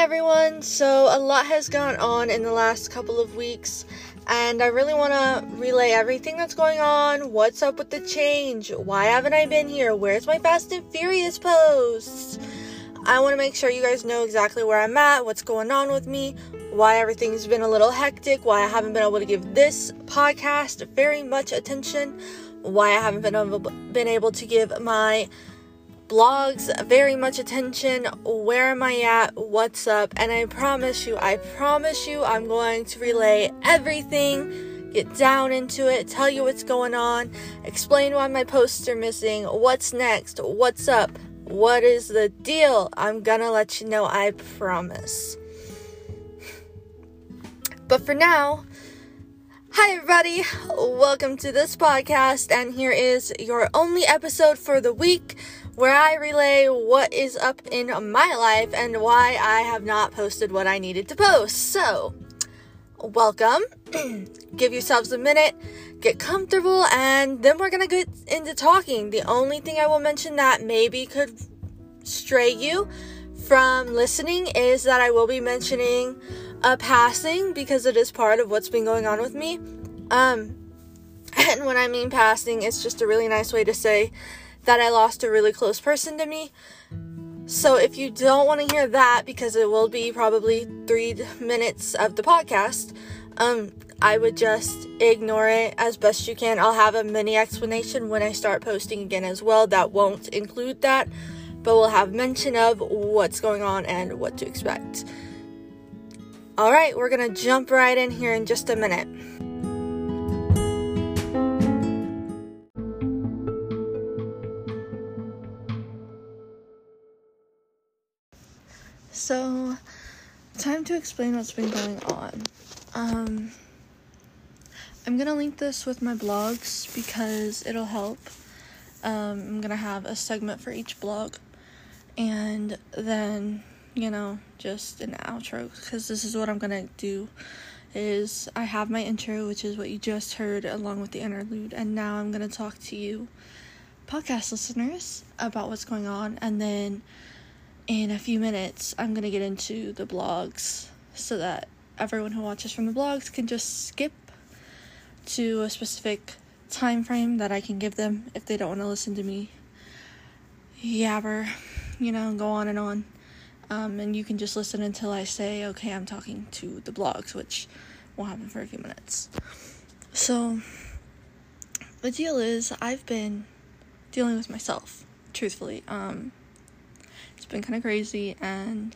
everyone. So, a lot has gone on in the last couple of weeks, and I really want to relay everything that's going on. What's up with the change? Why haven't I been here? Where's my Fast and Furious posts? I want to make sure you guys know exactly where I'm at, what's going on with me, why everything's been a little hectic, why I haven't been able to give this podcast very much attention, why I haven't been able, been able to give my blogs very much attention. Where am I at? What's up? And I promise you, I promise you, I'm going to relay everything, get down into it, tell you what's going on, explain why my posts are missing, what's next, what's up, what is the deal. I'm gonna let you know, I promise. But for now, Hi, everybody. Welcome to this podcast, and here is your only episode for the week where I relay what is up in my life and why I have not posted what I needed to post. So, welcome. Give yourselves a minute, get comfortable, and then we're gonna get into talking. The only thing I will mention that maybe could stray you from listening is that I will be mentioning a passing because it is part of what's been going on with me. Um, and when I mean passing, it's just a really nice way to say that I lost a really close person to me. So if you don't want to hear that, because it will be probably three minutes of the podcast, um, I would just ignore it as best you can. I'll have a mini explanation when I start posting again as well. That won't include that, but we'll have mention of what's going on and what to expect. All right, we're gonna jump right in here in just a minute. So, time to explain what's been going on. Um, I'm gonna link this with my blogs because it'll help. Um, I'm gonna have a segment for each blog, and then you know just an outro because this is what I'm gonna do. Is I have my intro, which is what you just heard, along with the interlude, and now I'm gonna talk to you, podcast listeners, about what's going on, and then in a few minutes, I'm going to get into the blogs so that everyone who watches from the blogs can just skip to a specific time frame that I can give them if they don't want to listen to me yabber, you know, go on and on. Um, and you can just listen until I say, okay, I'm talking to the blogs, which will happen for a few minutes. So, the deal is, I've been dealing with myself, truthfully. Um, been kind of crazy, and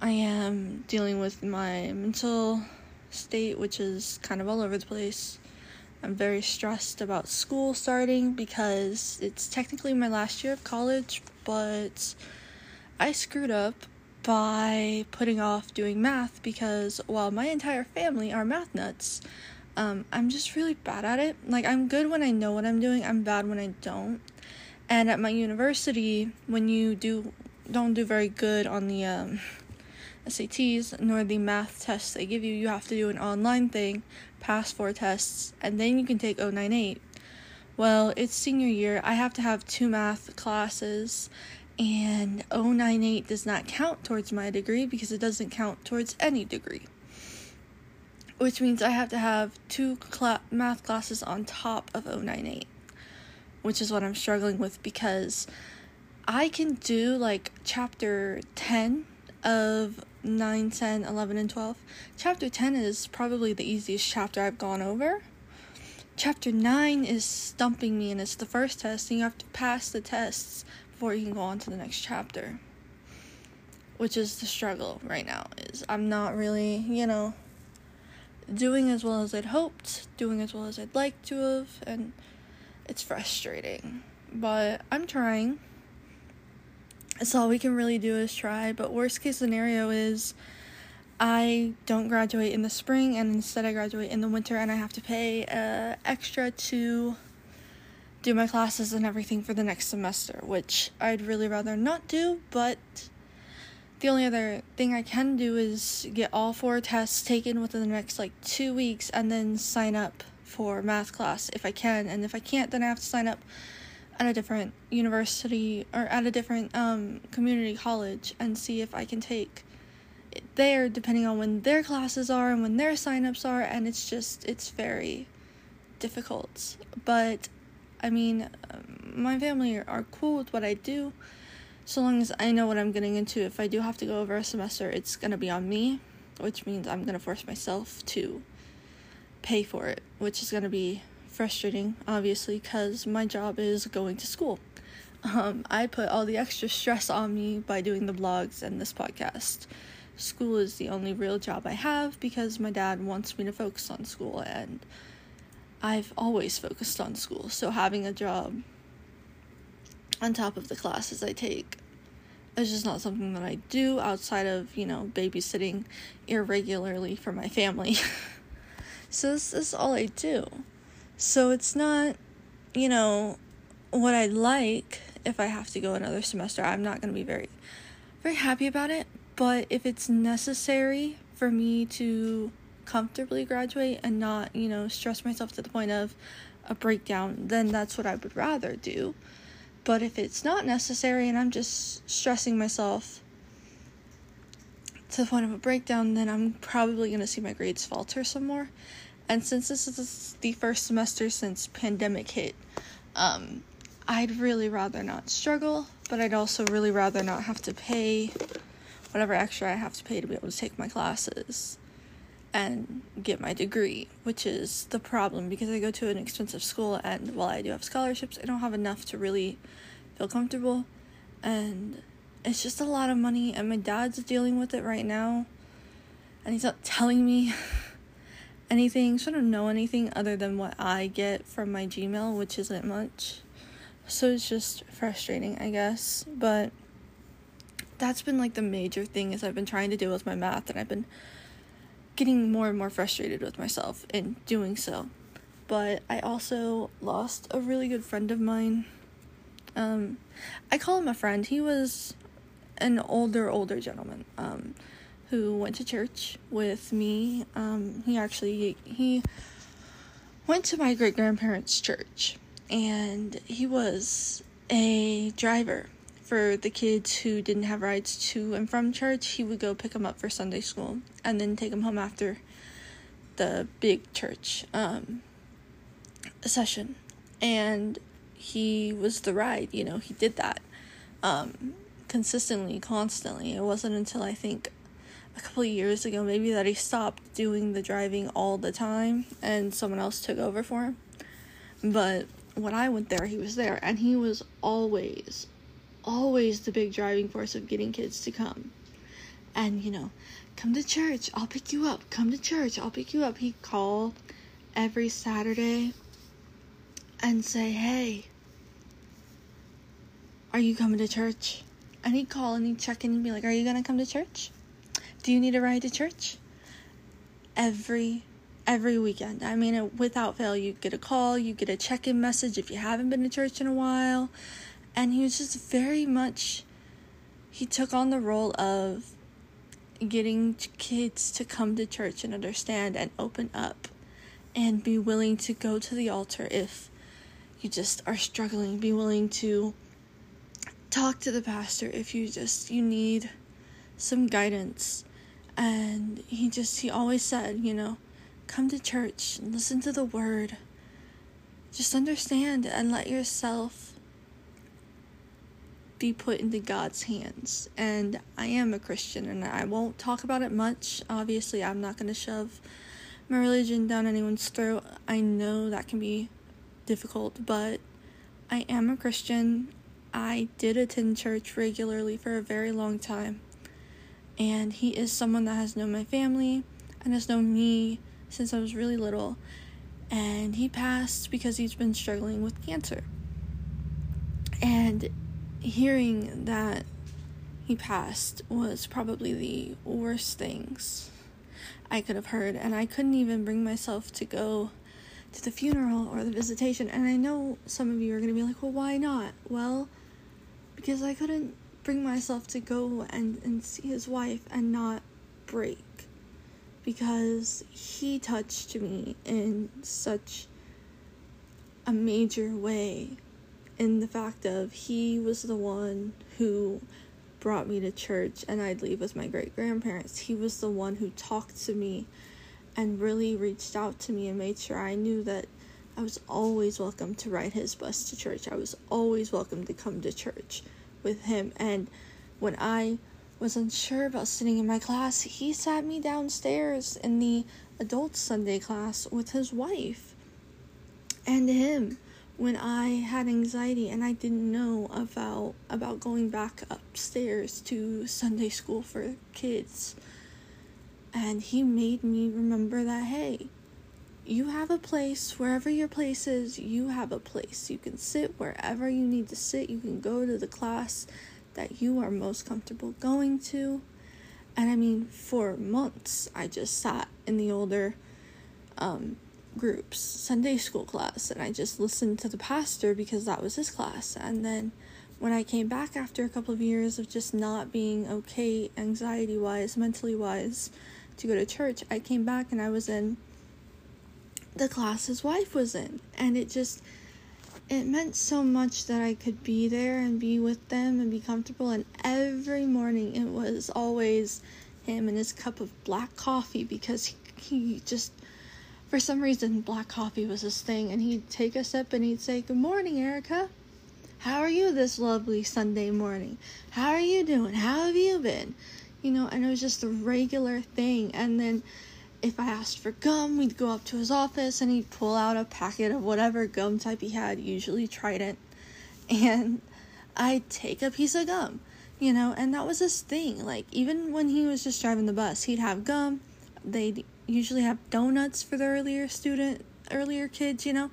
I am dealing with my mental state, which is kind of all over the place. I'm very stressed about school starting because it's technically my last year of college, but I screwed up by putting off doing math because while my entire family are math nuts, um, I'm just really bad at it. Like, I'm good when I know what I'm doing, I'm bad when I don't. And at my university, when you do don't do very good on the um, SATs nor the math tests they give you. You have to do an online thing, pass four tests, and then you can take 098. Well, it's senior year. I have to have two math classes, and 098 does not count towards my degree because it doesn't count towards any degree. Which means I have to have two cl- math classes on top of 098, which is what I'm struggling with because I can do like chapter 10 of 9, 10, 11, and 12. Chapter 10 is probably the easiest chapter I've gone over. Chapter 9 is stumping me, and it's the first test, and you have to pass the tests before you can go on to the next chapter. Which is the struggle right now, is I'm not really, you know, doing as well as I'd hoped, doing as well as I'd like to have, and it's frustrating. But I'm trying. That's all we can really do is try. But worst case scenario is I don't graduate in the spring and instead I graduate in the winter and I have to pay uh, extra to do my classes and everything for the next semester, which I'd really rather not do, but the only other thing I can do is get all four tests taken within the next like two weeks and then sign up for math class if I can. And if I can't, then I have to sign up at a different university or at a different um, community college and see if I can take it there depending on when their classes are and when their signups are and it's just it's very difficult. But i mean um, my family are cool with what i do. So long as i know what i'm getting into if i do have to go over a semester it's going to be on me which means i'm going to force myself to pay for it which is going to be frustrating obviously because my job is going to school um, i put all the extra stress on me by doing the blogs and this podcast school is the only real job I have because my dad wants me to focus on school and I've always focused on school. So having a job on top of the classes I take is just not something that I do outside of, you know, babysitting irregularly for my family. so this is all I do. So it's not, you know, what I'd like if I have to go another semester. I'm not going to be very very happy about it, but if it's necessary for me to comfortably graduate and not, you know, stress myself to the point of a breakdown, then that's what I would rather do. But if it's not necessary and I'm just stressing myself to the point of a breakdown, then I'm probably going to see my grades falter some more. And since this is the first semester since pandemic hit, um, I'd really rather not struggle, but I'd also really rather not have to pay whatever extra I have to pay to be able to take my classes and get my degree, which is the problem because I go to an expensive school and while I do have scholarships, I don't have enough to really feel comfortable. And it's just a lot of money and my dad's dealing with it right now. And he's not telling me anything, don't know anything other than what I get from my Gmail, which isn't much. So it's just frustrating, I guess, but that's been like the major thing is I've been trying to deal with my math and I've been getting more and more frustrated with myself in doing so. But I also lost a really good friend of mine. Um, I call him a friend. He was an older, older gentleman um, who went to church with me. Um, he actually he went to my great grandparents' church, and he was a driver for the kids who didn't have rides to and from church, he would go pick them up for Sunday school and then take them home after the big church um, session. And he was the ride, you know, he did that um, consistently, constantly. It wasn't until I think a couple years ago, maybe, that he stopped doing the driving all the time and someone else took over for him. But when I went there, he was there and he was always, always the big driving force of getting kids to come. And, you know, come to church, I'll pick you up. Come to church, I'll pick you up. He'd call every Saturday and say, hey, are you coming to church? And he'd call and he'd check in and be like, are you to come to church? Do you need a ride to church? Every every weekend. I mean, without fail, you get a call, you get a check in message if you haven't been to church in a while and he was just very much he took on the role of getting kids to come to church and understand and open up and be willing to go to the altar if you just are struggling be willing to talk to the pastor if you just you need some guidance and he just he always said you know come to church listen to the word just understand and let yourself be put into God's hands. And I am a Christian and I won't talk about it much. Obviously, I'm not going to shove my religion down anyone's throat. I know that can be difficult, but I am a Christian. I did attend church regularly for a very long time. And he is someone that has known my family and has known me since I was really little. And he passed because he's been struggling with cancer. And hearing that he passed was probably the worst things I could have heard, and I couldn't even bring myself to go to the funeral or the visitation. And I know some of you are going to be like, well, why not? Well, because I couldn't bring myself to go and, and see his wife and not break. Because he touched me in such a major way in the fact of he was the one who brought me to church and I'd leave with my great grandparents. He was the one who talked to me and really reached out to me and made sure I knew that I was always welcome to ride his bus to church. I was always welcome to come to church with him. And when I was unsure about sitting in my class, he sat me downstairs in the adult Sunday class with his wife and him when I had anxiety and I didn't know about about going back upstairs to Sunday school for kids. And he made me remember that hey, you have a place wherever your place is, you have a place. You can sit wherever you need to sit. You can go to the class that you are most comfortable going to. And I mean, for months, I just sat in the older um, groups, Sunday school class, and I just listened to the pastor because that was his class. And then when I came back after a couple of years of just not being okay, anxiety wise, mentally wise, to go to church, I came back and I was in the class his wife was in. And it just, it meant so much that I could be there and be with them and be comfortable. And every morning it was always him and his cup of black coffee because he, he just for some reason, black coffee was his thing, and he'd take a sip and he'd say, Good morning, Erica. How are you this lovely Sunday morning? How are you doing? How have you been? You know, and it was just a regular thing. And then if I asked for gum, we'd go up to his office and he'd pull out a packet of whatever gum type he had, usually Trident, and I'd take a piece of gum, you know, and that was his thing. Like, even when he was just driving the bus, he'd have gum, they'd usually have donuts for the earlier student earlier kids you know?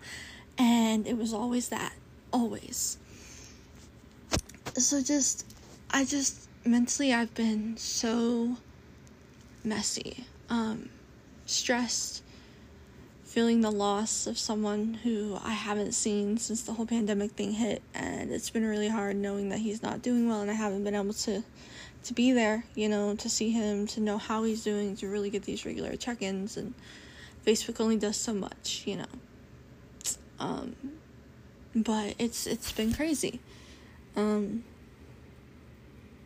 And it was always that always. So just i just mentally i've been so messy. Um stressed feeling the loss of someone who i haven't seen since the whole pandemic thing hit and it's been really hard knowing that he's not doing well and i haven't been able to to be there, you know, to see him, to know how he's doing, to really get these regular check ins. And Facebook only does so much, you know. Um, but it's it's been crazy. Um,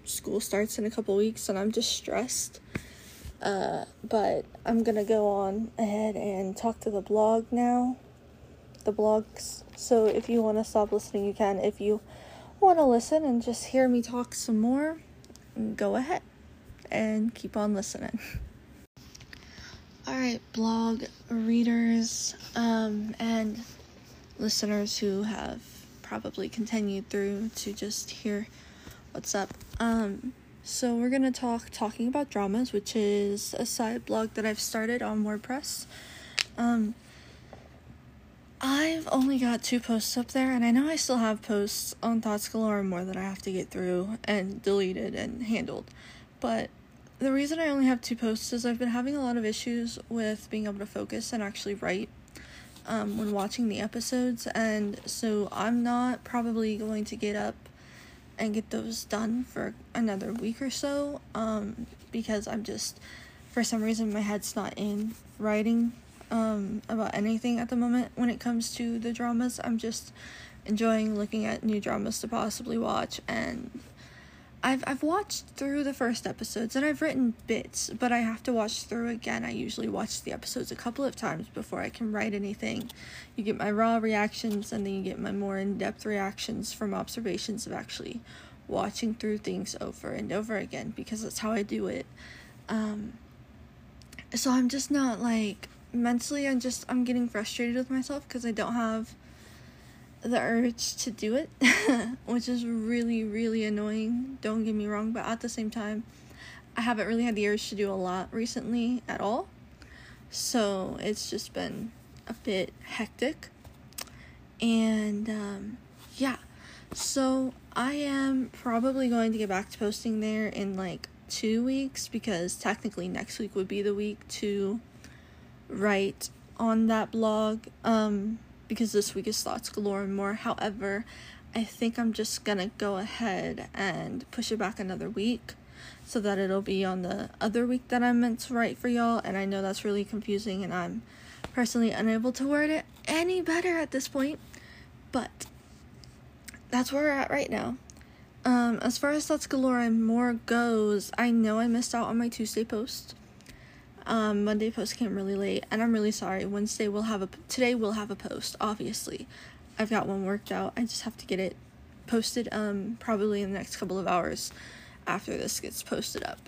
school starts in a couple weeks, and I'm just stressed. Uh, but I'm gonna go on ahead and talk to the blog now. The blogs. So if you want to stop listening, you can. If you want to listen and just hear me talk some more, go ahead and keep on listening. All right, blog readers um, and listeners who have probably continued through to just hear what's up. Um, so we're gonna talk talking about dramas, which is a side blog that I've started on WordPress. Um, I've only got two posts up there, and I know I still have posts on Thoughts Galore more that I have to get through and deleted and handled. But the reason I only have two posts is I've been having a lot of issues with being able to focus and actually write um, when watching the episodes, and so I'm not probably going to get up and get those done for another week or so um, because I'm just, for some reason, my head's not in writing um, about anything at the moment when it comes to the dramas. I'm just enjoying looking at new dramas to possibly watch and I've I've watched through the first episodes and I've written bits, but I have to watch through again. I usually watch the episodes a couple of times before I can write anything. You get my raw reactions and then you get my more in-depth reactions from observations of actually watching through things over and over again because that's how I do it. Um so I'm just not like mentally I'm just I'm getting frustrated with myself because I don't have the urge to do it, which is really really annoying. Don't get me wrong, but at the same time, I haven't really had the urge to do a lot recently at all. So, it's just been a bit hectic. And um yeah. So, I am probably going to get back to posting there in like 2 weeks because technically next week would be the week to write on that blog um, because this week is thoughts galore and more. However, I think I'm just gonna go ahead and push it back another week so that it'll be on the other week that I'm meant to write for y'all. And I know that's really confusing, and I'm personally unable to word it any better at this point, but that's where we're at right now. Um, as far as Thoughts Galore and more goes, I know I missed out on my Tuesday post. Um, Monday post came really late, and I'm really sorry. Wednesday we'll have a today we'll have a post. Obviously, I've got one worked out. I just have to get it posted. Um, probably in the next couple of hours after this gets posted up.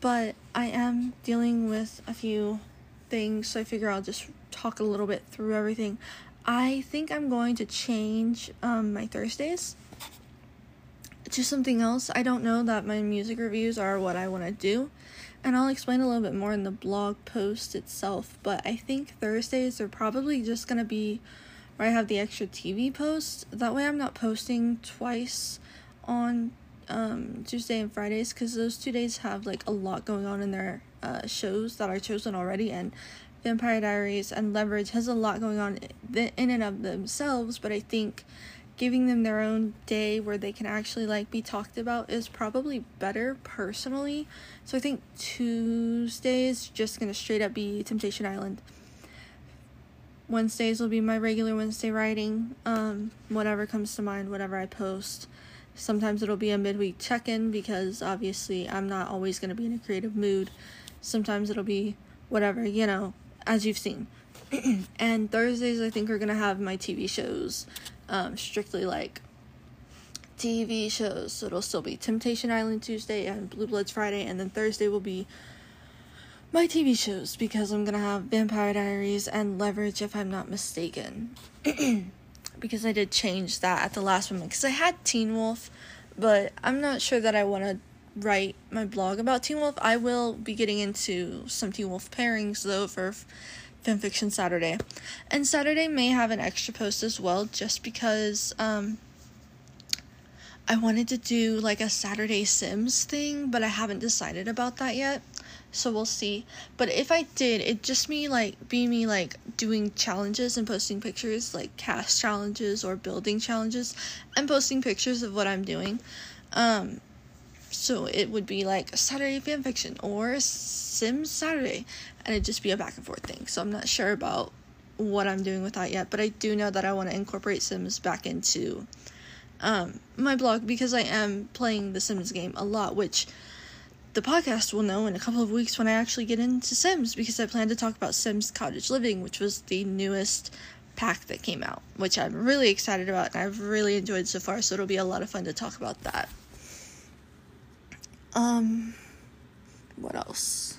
But I am dealing with a few things, so I figure I'll just talk a little bit through everything. I think I'm going to change um, my Thursdays to something else. I don't know that my music reviews are what I want to do, and I'll explain a little bit more in the blog post itself. But I think Thursdays are probably just gonna be where I have the extra TV post. That way, I'm not posting twice on um, Tuesday and Fridays because those two days have like a lot going on in their uh, shows that are chosen already, and Vampire Diaries and Leverage has a lot going on in and of themselves. But I think giving them their own day where they can actually like be talked about is probably better personally. So I think Tuesday is just gonna straight up be Temptation Island. Wednesdays will be my regular Wednesday writing. Um, whatever comes to mind, whatever I post. Sometimes it'll be a midweek check in because obviously I'm not always going to be in a creative mood. Sometimes it'll be whatever, you know, as you've seen. and Thursdays, I think, are going to have my TV shows, um, strictly like TV shows. So it'll still be Temptation Island Tuesday and Blue Bloods Friday, and then Thursday will be my TV shows because I'm gonna have Vampire Diaries and Leverage if I'm not mistaken. because I did change that at the last moment because I had Teen Wolf, but I'm not sure that I want to write my blog about Teen Wolf. I will be getting into some Teen Wolf pairings though for Fanfiction Saturday. And Saturday may have an extra post as well just because um I wanted to do like a Saturday Sims thing, but I haven't decided about that yet so we'll see. But if I did, it just me like be me like doing challenges and posting pictures, like cast challenges or building challenges, and posting pictures of what I'm doing. Um, so it would be like Saturday fan fiction or Sims Saturday, and it'd just be a back and forth thing. So I'm not sure about what I'm doing with that yet, but I do know that I want to incorporate Sims back into um, my blog because I am playing the Sims game a lot, which the podcast will know in a couple of weeks when I actually get into Sims because I plan to talk about Sims Cottage Living, which was the newest pack that came out, which I'm really excited about and I've really enjoyed so far, so it'll be a lot of fun to talk about that. Um what else?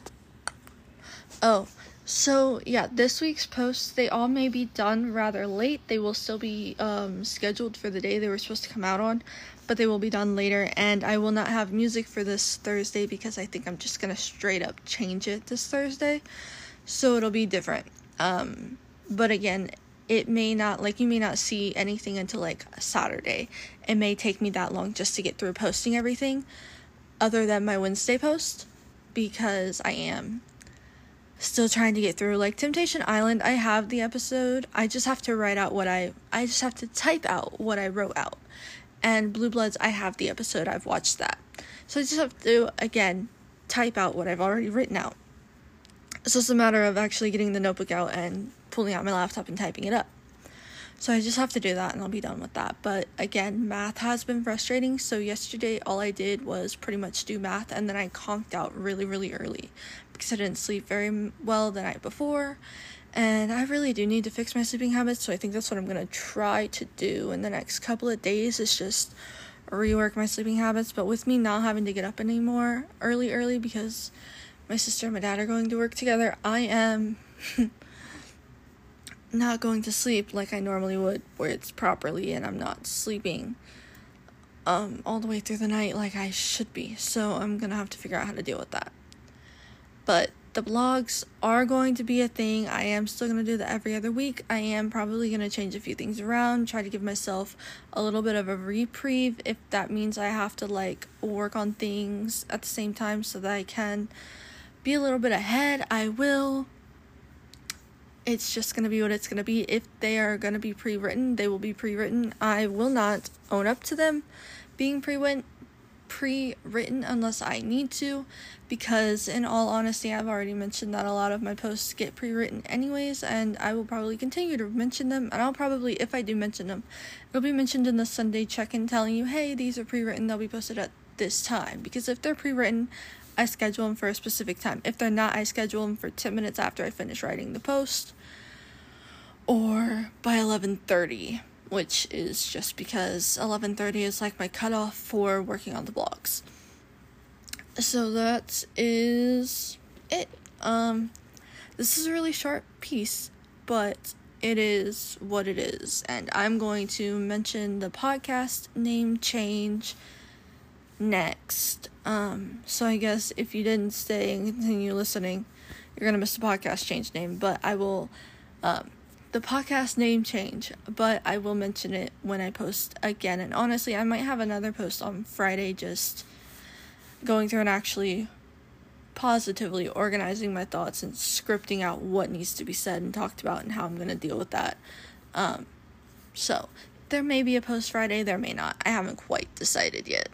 Oh, so yeah, this week's posts they all may be done rather late. They will still be um scheduled for the day they were supposed to come out on, but they will be done later. And I will not have music for this Thursday because I think I'm just gonna straight up change it this Thursday, so it'll be different. Um, but again, it may not like you may not see anything until like Saturday. It may take me that long just to get through posting everything, other than my Wednesday post, because I am still trying to get through like temptation island i have the episode i just have to write out what i i just have to type out what i wrote out and Blue Bloods, I have the episode, I've watched that. So I just have to, again, type out what I've already written out. So it's just a matter of actually getting the notebook out and pulling out my laptop and typing it up. So I just have to do that and I'll be done with that. But again, math has been frustrating. So yesterday, all I did was pretty much do math and then I conked out really, really early because I didn't sleep very well the night before and I really do need to fix my sleeping habits, so I think that's what I'm gonna try to do in the next couple of days is just rework my sleeping habits. But with me not having to get up anymore early, early because my sister and my dad are going to work together, I am not going to sleep like I normally would, where it's properly and I'm not sleeping um all the way through the night like I should be. So I'm gonna have to figure out how to deal with that. But the blogs are going to be a thing. I am still to do that every other week. I am probably to change a few things around, try to give myself a little bit of a reprieve if that means I have to like work on things at the same time so that I can be a little bit ahead. I will. It's just going to be what it's going to be. If they are going to be pre written, they will be pre written. I will not own up to them being pre written unless I need to, because in all honesty, I've already mentioned that a lot of my posts get pre written anyways, and I will probably continue to mention them. And I'll probably, if I do mention them, it'll be mentioned in the Sunday check in telling you, hey, these are pre written, they'll be posted at this time. Because if they're pre written, I schedule them for a specific time. If they're not, I schedule them for 10 minutes after I finish writing the post or by 11:30 which is just because 11:30 is like my cutoff for working on the blogs. So that is it. Um this is a really short piece, but it is what it is and I'm going to mention the podcast name change next. Um so I guess if you didn't stay and continue listening, you're to miss the podcast change name, but I will um the podcast name change, but I will mention it when I post again. And honestly, I might have another post on Friday just going through and actually positively organizing my thoughts and scripting out what needs to be said and talked about and how I'm going to deal with that. Um, so, there may be a post Friday, there may not. I haven't quite decided yet.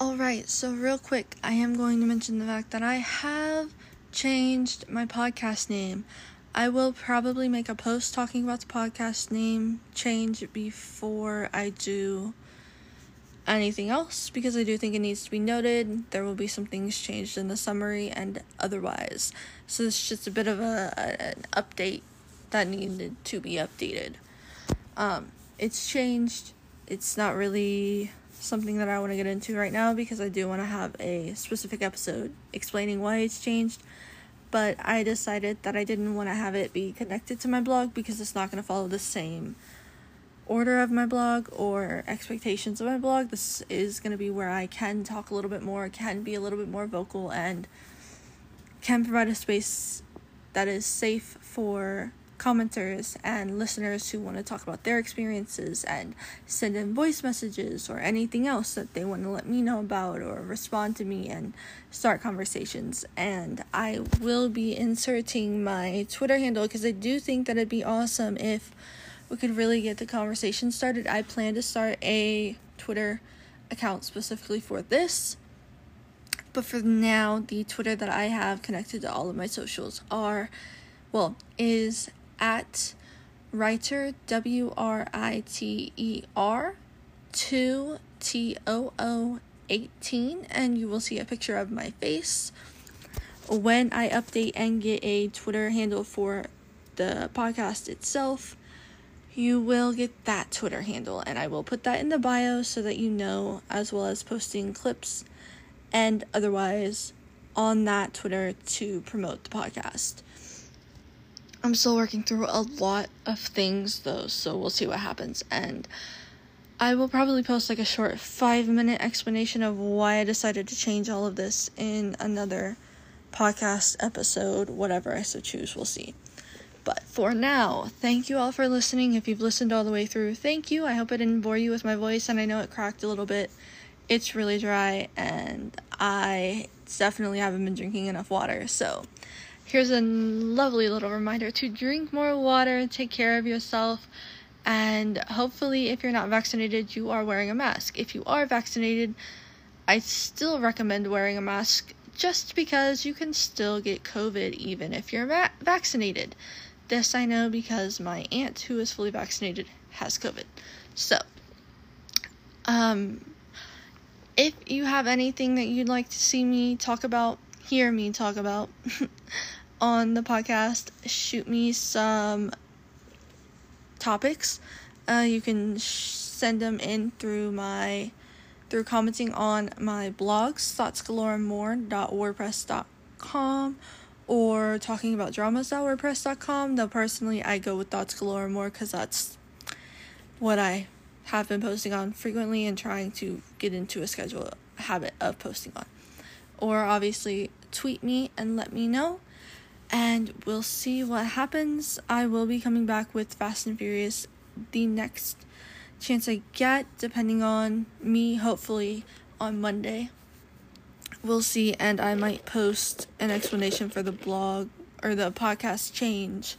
Alright, so real quick, I am going to mention the fact that I have changed my podcast name. I will probably make a post talking about the podcast name change before I do anything else because I do think it needs to be noted. There will be some things changed in the summary and otherwise. So this is just a bit of a, a an update that needed to be updated. Um, it's changed. It's not really something that I want to get into right now because I do want to have a specific episode explaining why it's changed but I decided that I didn't want to have it be connected to my blog because it's not going to follow the same order of my blog or expectations of my blog. This is going to be where I can talk a little bit more, can be a little bit more vocal, and can provide a space that is safe for commenters and listeners who want to talk about their experiences and send in voice messages or anything else that they want to let me know about or respond to me and start conversations. And I will be inserting my Twitter handle because I do think that it'd be awesome if we could really get the conversation started. I plan to start a Twitter account specifically for this. But for now, the Twitter that I have connected to all of my socials are well, is at writer W R I T E R 2 T O O 18 and you will see a picture of my face. When I update and get a Twitter handle for the podcast itself, you will get that Twitter handle and I will put that in the bio so that you know as well as posting clips and otherwise on that Twitter to promote the podcast. I'm still working through a lot of things though, so we'll see what happens. And I will probably post like a short five minute explanation of why I decided to change all of this in another podcast episode, whatever I so choose, we'll see. But for now, thank you all for listening. If you've listened all the way through, thank you. I hope I didn't bore you with my voice, and I know it cracked a little bit. It's really dry, and I definitely haven't been drinking enough water, so here's a lovely little reminder to drink more water, take care of yourself, and hopefully, if you're not vaccinated, you are wearing a mask. If you are vaccinated, I still recommend wearing a mask just because you can still get COVID even if you're va- vaccinated. This I know because my aunt, who is fully vaccinated, has COVID. So, um, if you have anything that you'd like to see me talk about, hear me talk about, on the podcast, shoot me some topics. Uh, you can sh- send them in through my through commenting on my blogs, thoughtsgaloremore.wordpress.com or talking about dramas.wordpress.com. Though personally, I go with Thoughts Galore more because that's what I have been posting on frequently and trying to get into a schedule habit of posting on. Or obviously, tweet me and let me know and we'll see what happens. I will be coming back with Fast and Furious the next chance I get, depending on me, hopefully on Monday. We'll see, and I might post an explanation for the blog or the podcast change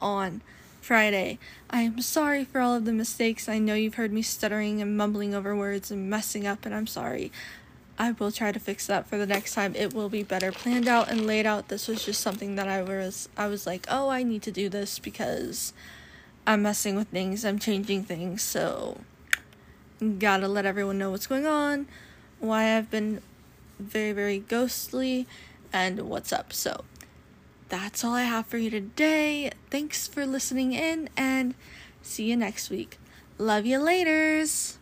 on Friday. I am sorry for all of the mistakes. I know you've heard me stuttering and mumbling over words and messing up, and I'm sorry. I will try to fix that for the next time. It will be better planned out and laid out. This was just something that I was I was like, "Oh, I need to do this because I'm messing with things. I'm changing things." So, got to let everyone know what's going on, why I've been very very ghostly and what's up. So, that's all I have for you today. Thanks for listening in and see you next week. Love you laters.